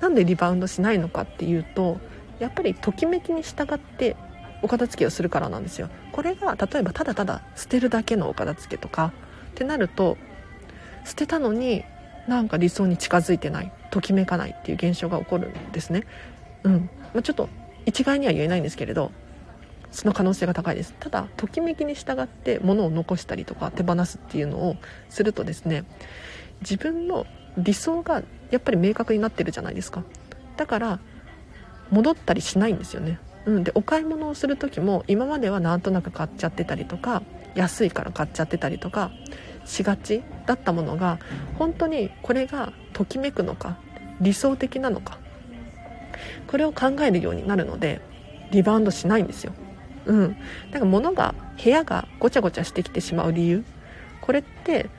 なんでリバウンドしないのかっていうとやっぱりときめきに従ってお片付けをするからなんですよ。これが例えばただただ捨てるだけのお片付けとかってなると捨てたのになんか理想に近づいてないときめかないっていう現象が起こるんですね。うん。まあ、ちょっと一概には言えないんですけれどその可能性が高いです。ただときめきに従って物を残したりとか手放すっていうのをするとですね自分の理想がやっぱり明確になってるじゃないですか。だから戻ったりしないんですよね、うん、でお買い物をする時も今まではなんとなく買っちゃってたりとか安いから買っちゃってたりとかしがちだったものが本当にこれがときめくのか理想的なのかこれを考えるようになるのでリバウンドしないんですよ。うん、だから物が部屋がごちゃごちゃしてきてしまう理由これって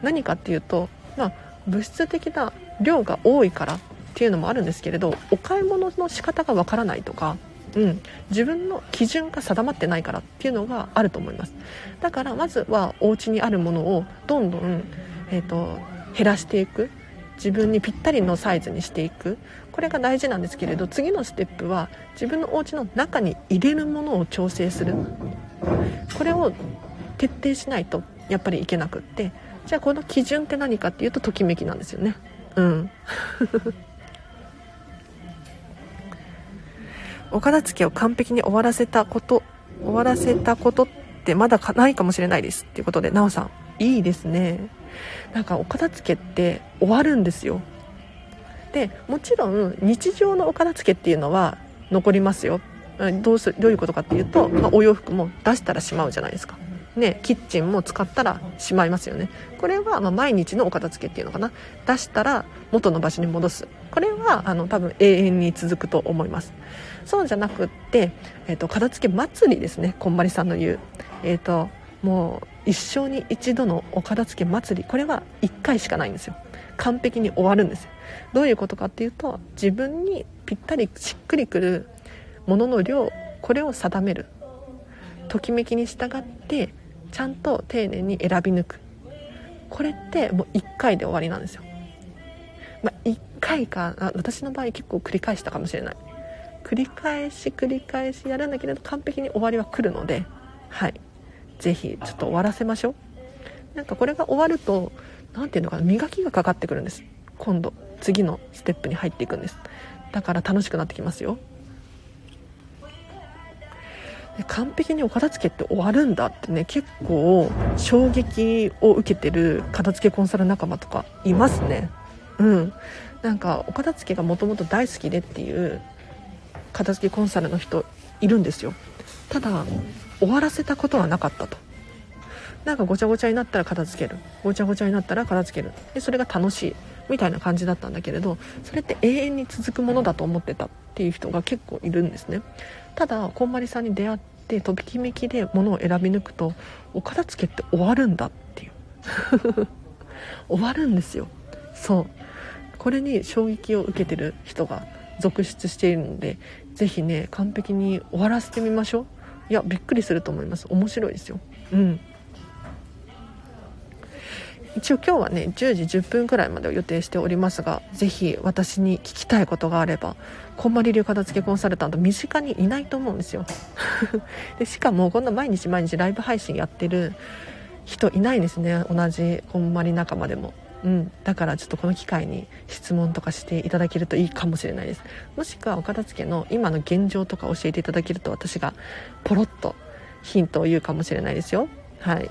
何かっていうと、まあ、物質的な量が多いからっていうのもあるんですけれどお買い物の仕方がわからないとかうん、自分の基準が定まってないからっていうのがあると思います。だからまずはお家にあるものをどんどん、えーと、減らしていく。自分にぴったりのサイズにしていく。これが大事なんですけれど次のステップは自分のお家の中に入れるものを調整する。これを徹底しないとやっぱりいけなくって。じゃあこの基準って何かっていうとときめきなんですよね。うん。お片付けを完璧に終わらせたこと終わらせたことってまだないかもしれないですっていうことでなおさん。いいですね。なんかお片付けって終わるんですよ。でもちろん日常のお片付けっていうのは残りますよ。どうすどういうことかっていうと、まあ、お洋服も出したらしまうじゃないですか。ね、キッチンも使ったらしまいますよね。これはま毎日のお片付けっていうのかな。出したら元の場所に戻す。これはあの多分永遠に続くと思います。そうじゃなくって、えーと、片付け祭りですね。こんまりさんの言う、えーと、もう一生に一度のお片付け祭り。これは1回しかないんですよ。完璧に終わるんですよ。どういうことかっていうと自分にぴったりしっくりくるものの量これを定める。ときめきに従ってちゃんと丁寧に選び抜く。これってもう1回で終わりなんですよ、まあ、1回か私の場合結構繰り返したかもしれない。繰り返し繰り返しやるんだけれど完璧に終わりは来るのではい。是非ちょっと終わらせましょう。なんかこれが終わると何ていうのかな磨きがかかってくるんです。今度次のステップに入っていくんです。だから楽しくなってきますよ。完璧にお片付けって終わるんだってね結構衝撃を受けてる片付けコンサル仲間とかいますね。うん。なんかお片付けがもともと大好きでっていう片付けコンサルの人いるんですよ。ただ終わらせたことはなかったと。なんかごちゃごちゃになったら片付ける。ごちゃごちゃになったら片付ける。でそれが楽しい。みたいな感じだったんだけれどそれって永遠に続くものだと思ってたっていう人が結構いるんですね。ただこんまりさんに出会ってとびきめきで物を選び抜くとお片付けって終わるんだっていう。(laughs) 終わるんですよ。そう。これに衝撃を受けてる人が続出しているので是非ね完璧に終わらせてみましょう。いやびっくりすると思います。面白いですよ。うん。一応今日はね10時10分くらいまでを予定しておりますが是非私に聞きたいことがあればこんまり流片付けコンサルタント身近にいないと思うんですよ。(laughs) でしかもこんな毎日毎日ライブ配信やってる人いないですね。同じこんまり仲間でも。うん、だからちょっとこの機会に質問とかしていただけるといいかもしれないです。もしくはお片付けの今の現状とか教えていただけると私がポロッとヒントを言うかもしれないですよ。はい。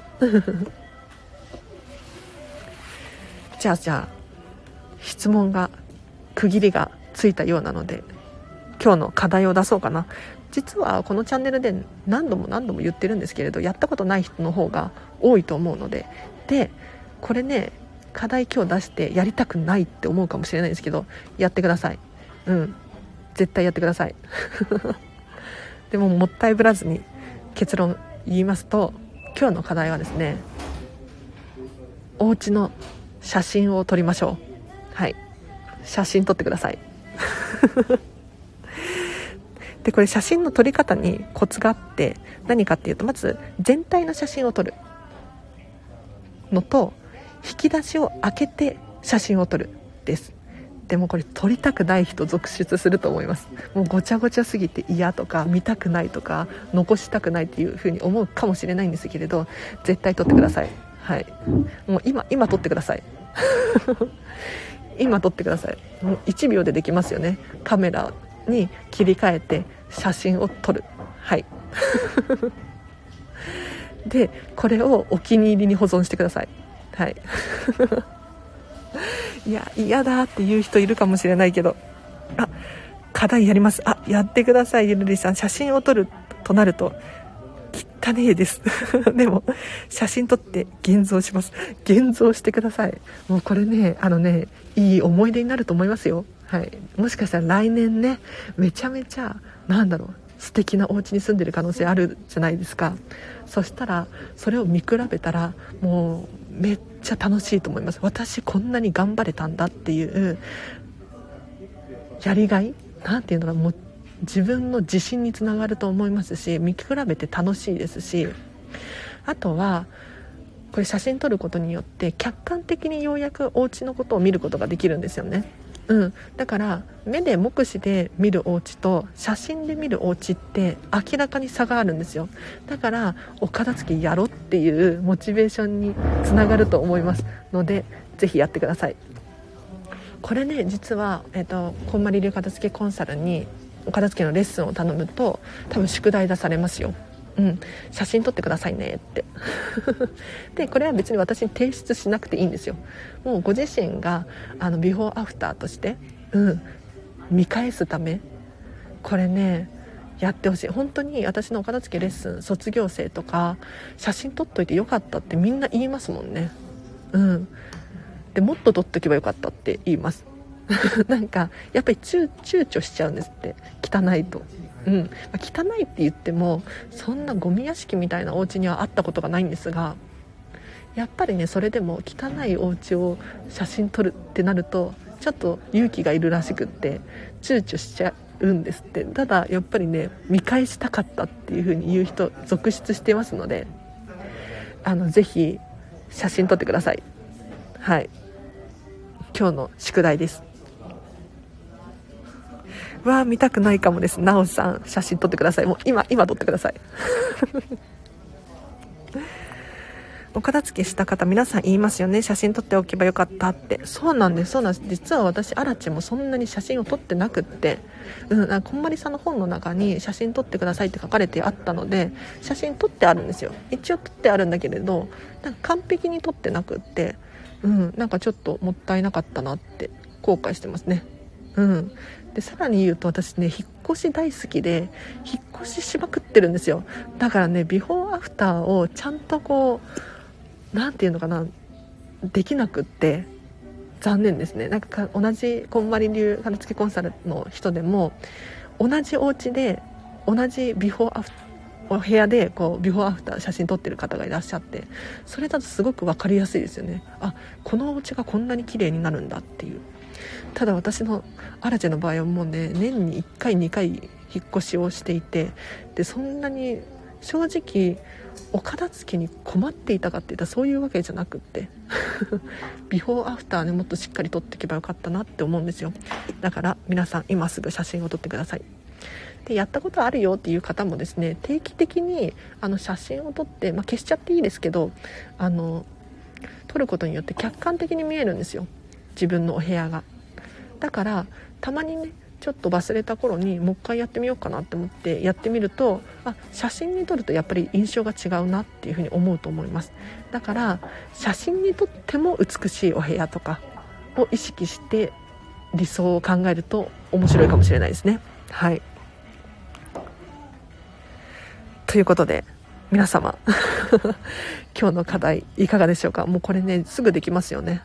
じゃあじゃあ質問が区切りがついたようなので今日の課題を出そうかな。実はこのチャンネルで何度も何度も言ってるんですけれどやったことない人の方が多いと思うので。でこれね課題今日出してやりたくないって思うかもしれないんですけどやってください。うん。絶対やってください。(laughs) でももったいぶらずに結論言いますと今日の課題はですねお家の写真を撮りましょう。はい。写真撮ってください。(laughs) でこれ写真の撮り方にコツがあって何かっていうとまず全体の写真を撮るのと引き出しを開けて写真を撮るです。でもこれ撮りたくない人続出すると思います。もうごちゃごちゃすぎて嫌とか見たくないとか残したくないっていう風に思うかもしれないんですけれど絶対撮ってください。はい。もう今今撮ってください。(laughs) 今撮ってください。もう1秒でできますよね。カメラに切り替えて写真を撮る。はい。(laughs) でこれをお気に入りに保存してください。はい。(laughs) いや嫌だって言う人いるかもしれないけど。あ課題やります。あやってくださいゆるりさん。写真を撮るとなると汚ねえです。(laughs) でも写真撮って現像します。現像してください。もうこれねあのねいい思い出になると思いますよ。はい。もしかしたら来年ねめちゃめちゃなんだろう素敵なお家に住んでる可能性あるじゃないですか。そしたらそれを見比べたらもうめっちゃ楽しいと思います。私こんなに頑張れたんだっていうやりがい？なんていうのかもう自分の自信につながると思いますし見比べて楽しいですしあとはこれ写真撮ることによって客観的にようやくお家のことを見ることができるんですよね。うん、だから目で目視で見るお家と写真で見るお家って明らかに差があるんですよ。だからお片付けやろっていうモチベーションにつながると思いますので是非やってください。これね実は、えーと、こんまり流片付けコンサルにお片付けのレッスンを頼むと多分宿題出されますよ。うん、写真撮ってくださいねって。(laughs) でこれは別に私に提出しなくていいんですよ。もうご自身があのビフォーアフターとして、うん、見返すためこれねやってほしい。本当に私のお片付けレッスン卒業生とか写真撮っといてよかったってみんな言いますもんね。うん。でもっと撮っとけばよかったって言います。(laughs) なんかやっぱり躊躇しちゃうんですって。汚いと。うん、ま汚いって言ってもそんなゴミ屋敷みたいなお家にはあったことがないんですがやっぱりねそれでも汚いお家を写真撮るってなるとちょっと勇気がいるらしくって躊躇しちゃうんですって。ただやっぱりね見返したかったっていう風に言う人続出してますのであのぜひ写真撮ってください。はい。今日の宿題です。うわ見たくないかもです。なおさん写真撮ってください。もう今今撮ってください。(laughs) お片付けした方皆さん言いますよね。写真撮っておけばよかったって。そうなんです。そうなんです。実は私アラチもそんなに写真を撮ってなくって。うんこんまりさんの本の中に写真撮ってくださいって書かれてあったので写真撮ってあるんですよ。一応撮ってあるんだけれどなんか完璧に撮ってなくって。うんなんかちょっともったいなかったなって後悔してますね。うん。でさらに言うと私ね引っ越し大好きで引っ越ししまくってるんですよ。だからねビフォーアフターをちゃんとこう何て言うのかなできなくって残念ですね。なんか同じこんまり流片付けコンサルの人でも同じお家で同じビフォーアフターお部屋でこうビフォーアフター写真撮ってる方がいらっしゃってそれだとすごく分かりやすいですよね。あこのお家がこんなに綺麗になるんだっていう。ただ私のアラチェの場合はもうね年に1回2回引っ越しをしていてでそんなに正直お片付けに困っていたかっていったらそういうわけじゃなくってビフォーアフターねもっとしっかり撮っていけばよかったなって思うんですよ。だから皆さん今すぐ写真を撮ってください。でやったことあるよっていう方もですね定期的にあの写真を撮って、まあ、消しちゃっていいですけどあの撮ることによって客観的に見えるんですよ。自分のお部屋が。だからたまにねちょっと忘れた頃にもう一回やってみようかなって思ってやってみるとあ写真に撮るとやっぱり印象が違うなっていうふうに思うと思います。だから写真にとっても美しいお部屋とかを意識して理想を考えると面白いかもしれないですね。はい。ということで皆様 (laughs) 今日の課題いかがでしょうか？もうこれねすぐできますよね。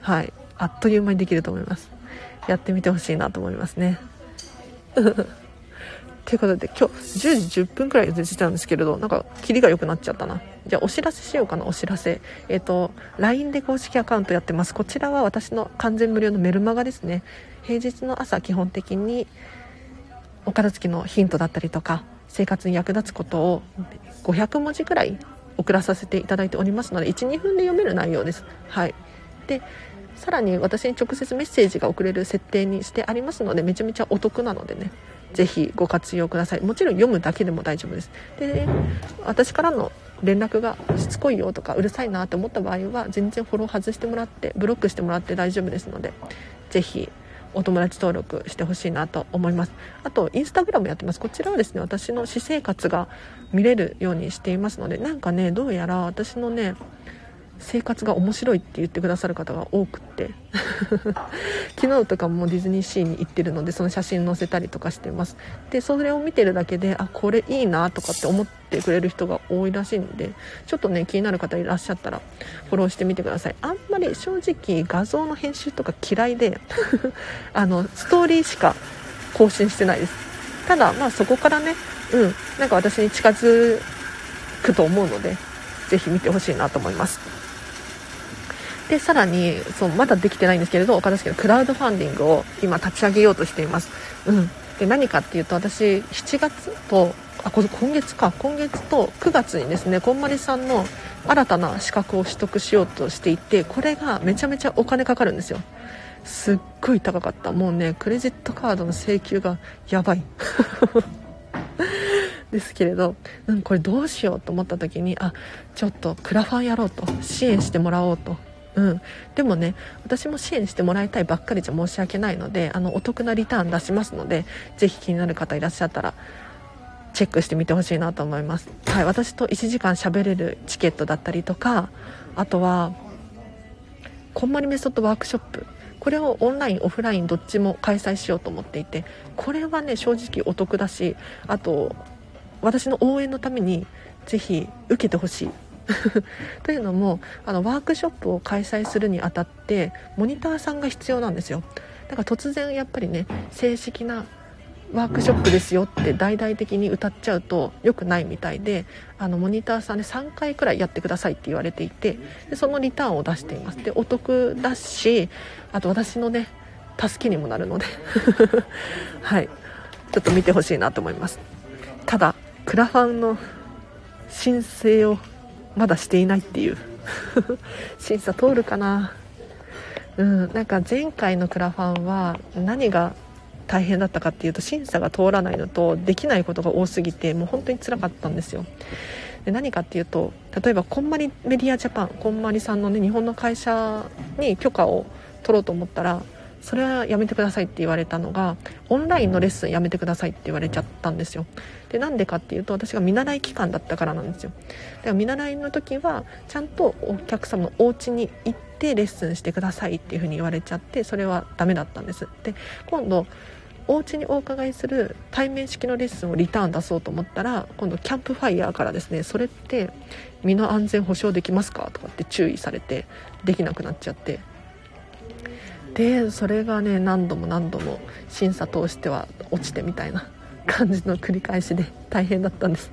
はい。あっという間にできると思います。やってみてほしいなと思いますね。(laughs) ということで今日10時10分くらいでてたんですけれどなんかキリが良くなっちゃったな。じゃあお知らせしようかなお知らせ。えっ、ー、と LINE で公式アカウントやってます。こちらは私の完全無料のメルマガですね。平日の朝基本的にお片付けのヒントだったりとか生活に役立つことを500文字くらい送らさせていただいておりますので12分で読める内容です。はい。でさらに私に直接メッセージが送れる設定にしてありますのでめちゃめちゃお得なのでねぜひご活用ください。もちろん読むだけでも大丈夫です。で私からの連絡がしつこいよとかうるさいなと思った場合は全然フォロー外してもらってブロックしてもらって大丈夫ですのでぜひお友達登録してほしいなと思います。あとインスタグラムやってます。こちらはですね私の私生活が見れるようにしていますのでなんかねどうやら私のね生活が面白いって言ってくださる方が多くって。(laughs) 昨日とかもディズニーシーに行ってるのでその写真載せたりとかしてます。でそれを見てるだけであこれいいなとかって思ってくれる人が多いらしいんでちょっとね気になる方いらっしゃったらフォローしてみてください。あんまり正直画像の編集とか嫌いで (laughs) あのストーリーしか更新してないです。ただまあそこからねうんなんか私に近づくと思うのでぜひ見てほしいなと思います。でさらにそうまだできてないんですけれど岡田式のクラウドファンディングを今立ち上げようとしています、うん、で何かっていうと私7月とあ今月か。今月と9月にですねこんまりさんの新たな資格を取得しようとしていてこれがめちゃめちゃお金かかるんですよ。すっごい高かった。もうねクレジットカードの請求がやばい。(laughs) ですけれど、うん、これどうしようと思った時にあちょっとクラファンやろうと。支援してもらおうと。うん、でもね私も支援してもらいたいばっかりじゃ申し訳ないのであのお得なリターン出しますのでぜひ気になる方いらっしゃったらチェックしてみてほしいなと思います、はい、私と1時間喋れるチケットだったりとかあとはこんまりメソッドワークショップ。これをオンラインオフラインどっちも開催しようと思っていてこれはね正直お得だしあと私の応援のためにぜひ受けてほしい。(laughs) というのもあのワークショップを開催するにあたってモニターさんが必要なんですよ。だから突然やっぱりね正式なワークショップですよって大々的に歌っちゃうと良くないみたいであのモニターさんで3回くらいやってくださいって言われていてでそのリターンを出しています。でお得だしあと私のね助けにもなるので。(laughs) はい。ちょっと見てほしいなと思います。ただクラファンの申請をまだしていないっていう。(laughs) 審査通るかな。うんなんか前回のクラファンは何が大変だったかっていうと審査が通らないのとできないことが多すぎてもう本当につらかったんですよ。で何かっていうと例えばこんまりメディアジャパンこんまりさんのね日本の会社に許可を取ろうと思ったらそれはやめてくださいって言われたのがオンラインのレッスンやめてくださいって言われちゃったんですよ。でなんでかっていうと私が見習い期間だったからなんですよ。だから見習いの時はちゃんとお客様のお家に行ってレッスンしてくださいっていう風に言われちゃってそれはダメだったんです。で今度お家にお伺いする対面式のレッスンをリターン出そうと思ったら今度キャンプファイヤーからですねそれって身の安全保障できますかとかって注意されてできなくなっちゃって。でそれがね何度も何度も審査通しては落ちてみたいな。感じの繰り返しで大変だったんです。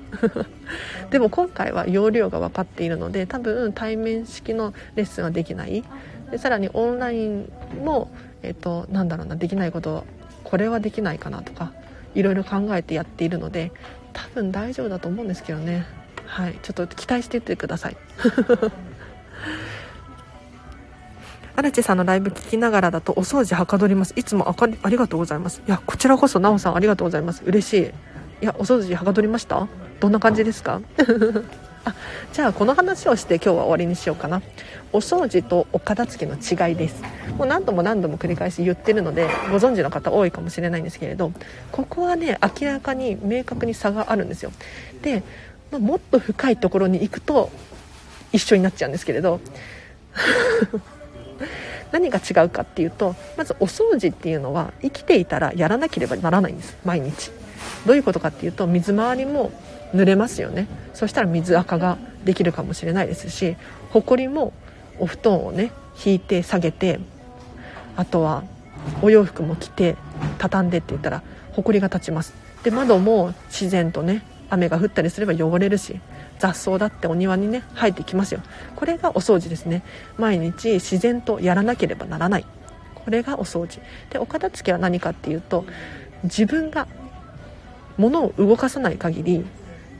でも今回は容量が分かっているので多分対面式のレッスンはできない。でさらにオンラインも、えっと、なんだろうなできないことこれはできないかなとかいろいろ考えてやっているので多分大丈夫だと思うんですけどね。はい。ちょっと期待していってください荒地さんのライブ聞きながらだとお掃除はかどります。いつもあかありがとうございます。いやこちらこそなおさんありがとうございます。嬉しい。いやお掃除はかどりました？どんな感じですか？(laughs) あじゃあこの話をして今日は終わりにしようかな。お掃除とお片付けの違いです。もう何度も何度も繰り返し言ってるのでご存知の方多いかもしれないんですけれどここはね明らかに明確に差があるんですよ。で、まあ、もっと深いところに行くと一緒になっちゃうんですけれど。何が違うかっていうとまずお掃除っていうのは生きていたらやらなければならないんです。毎日。どういうことかっていうと水回りも濡れますよね。そしたら水垢ができるかもしれないですしほこりもお布団をね引いて下げてあとはお洋服も着て畳んでって言ったらほこりが立ちます。で窓も自然とね雨が降ったりすれば汚れるし雑草だってお庭にね生えてきますよ。これがお掃除ですね。毎日自然とやらなければならない。これがお掃除。でお片付けは何かっていうと自分が物を動かさない限り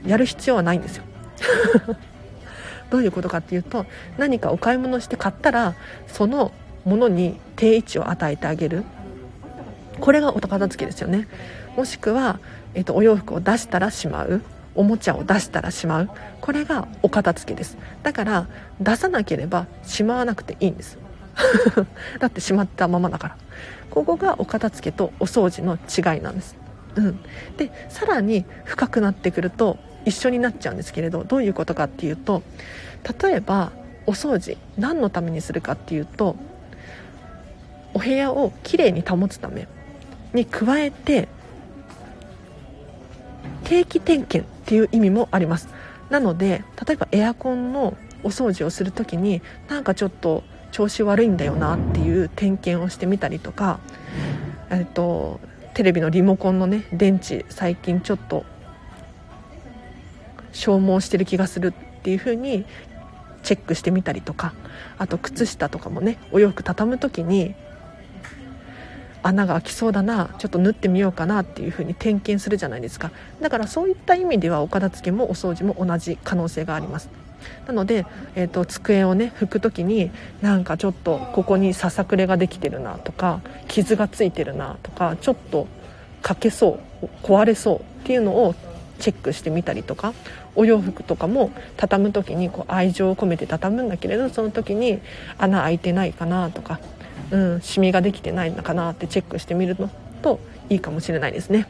やる必要はないんですよ。(laughs) どういうことかっていうと何かお買い物して買ったらそのものに定位置を与えてあげる。これがお片付けですよね。もしくは、えーと、とお洋服を出したらしまう。おもちゃを出したらしまう。これがお片付けです。だから出さなければしまわなくていいんです。(laughs) だってしまったままだから。ここがお片付けとお掃除の違いなんです、うん、でさらに深くなってくると一緒になっちゃうんですけれどどういうことかっていうと例えばお掃除何のためにするかっていうとお部屋をきれいに保つために加えて定期点検っていう意味もあります。なので例えばエアコンのお掃除をする時になんかちょっと調子悪いんだよなっていう点検をしてみたりとか、えっと、テレビのリモコンのね電池最近ちょっと消耗してる気がするっていう風にチェックしてみたりとかあと靴下とかもねお洋服畳む時に穴が開きそうだなちょっと縫ってみようかなっていう風に点検するじゃないですか。だからそういった意味ではお片付けもお掃除も同じ可能性があります。なので、えーと、机をね拭く時になんかちょっとここにささくれができてるなとか傷がついてるなとかちょっと欠けそう壊れそうっていうのをチェックしてみたりとかお洋服とかも畳む時にこう愛情を込めて畳むんだけれどその時に穴開いてないかなとかうん、シミができてないのかなってチェックしてみるのといいかもしれないですね。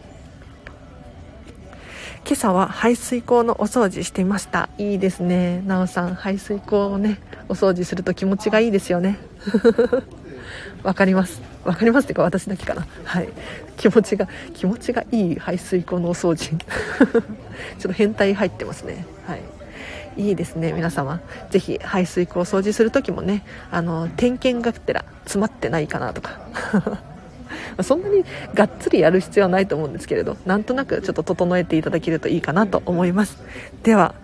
今朝は排水口のお掃除していました。いいですね。なおさん排水口をねお掃除すると気持ちがいいですよね。(laughs) わかります。わかりますっていうか私だけかな。はい。気持ちが気持ちがいい排水口のお掃除。(laughs) ちょっと変態入ってますね。はい。いいですね皆様。ぜひ排水口を掃除する時もねあの点検がてら詰まってないかなとか。(laughs) そんなにがっつりやる必要はないと思うんですけれどなんとなくちょっと整えていただけるといいかなと思います。では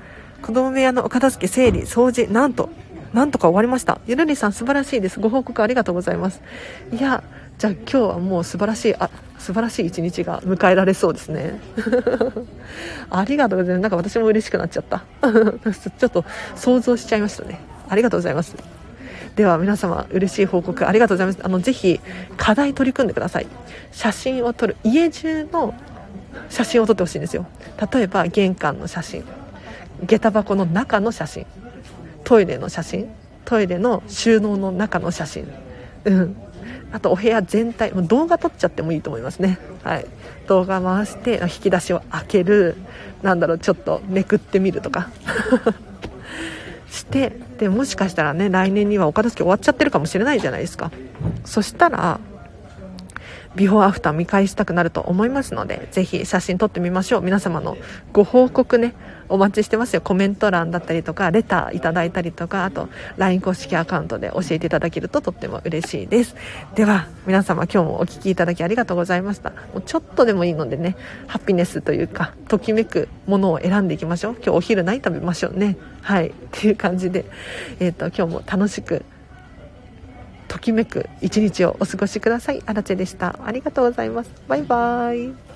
子供部屋のお片付け整理掃除なんとなんとか終わりました。ゆるりさん素晴らしいです。ご報告ありがとうございます。いやじゃあ今日はもう素晴らしいあ素晴らしい一日が迎えられそうですね。(laughs) ありがとうございます。なんか私も嬉しくなっちゃった。(laughs) ちょっと想像しちゃいましたね。ありがとうございます。では皆様嬉しい報告ありがとうございます。あのぜひ課題取り組んでください。写真を撮る家中の写真を撮ってほしいんですよ。例えば玄関の写真。下駄箱の中の写真。トイレの写真。トイレの収納の中の写真。うん。あとお部屋全体もう動画撮っちゃってもいいと思いますね。はい。動画回して引き出しを開ける。なんだろうちょっとめくってみるとか。(laughs) してでもしかしたらね来年にはお片付け終わっちゃってるかもしれないじゃないですか。そしたらビフォーアフター見返したくなると思いますのでぜひ写真撮ってみましょう。皆様のご報告ねお待ちしてますよ。コメント欄だったりとかレターいただいたりとかあと LINE 公式アカウントで教えていただけるととっても嬉しいです。では皆様今日もお聴きいただきありがとうございました。もうちょっとでもいいのでねハピネスというかときめくものを選んでいきましょう。今日お昼何食べましょうね。はい。っていう感じで、えーと、今日も楽しくときめく一日をお過ごしください。アラチェでした。ありがとうございます。バイバーイ。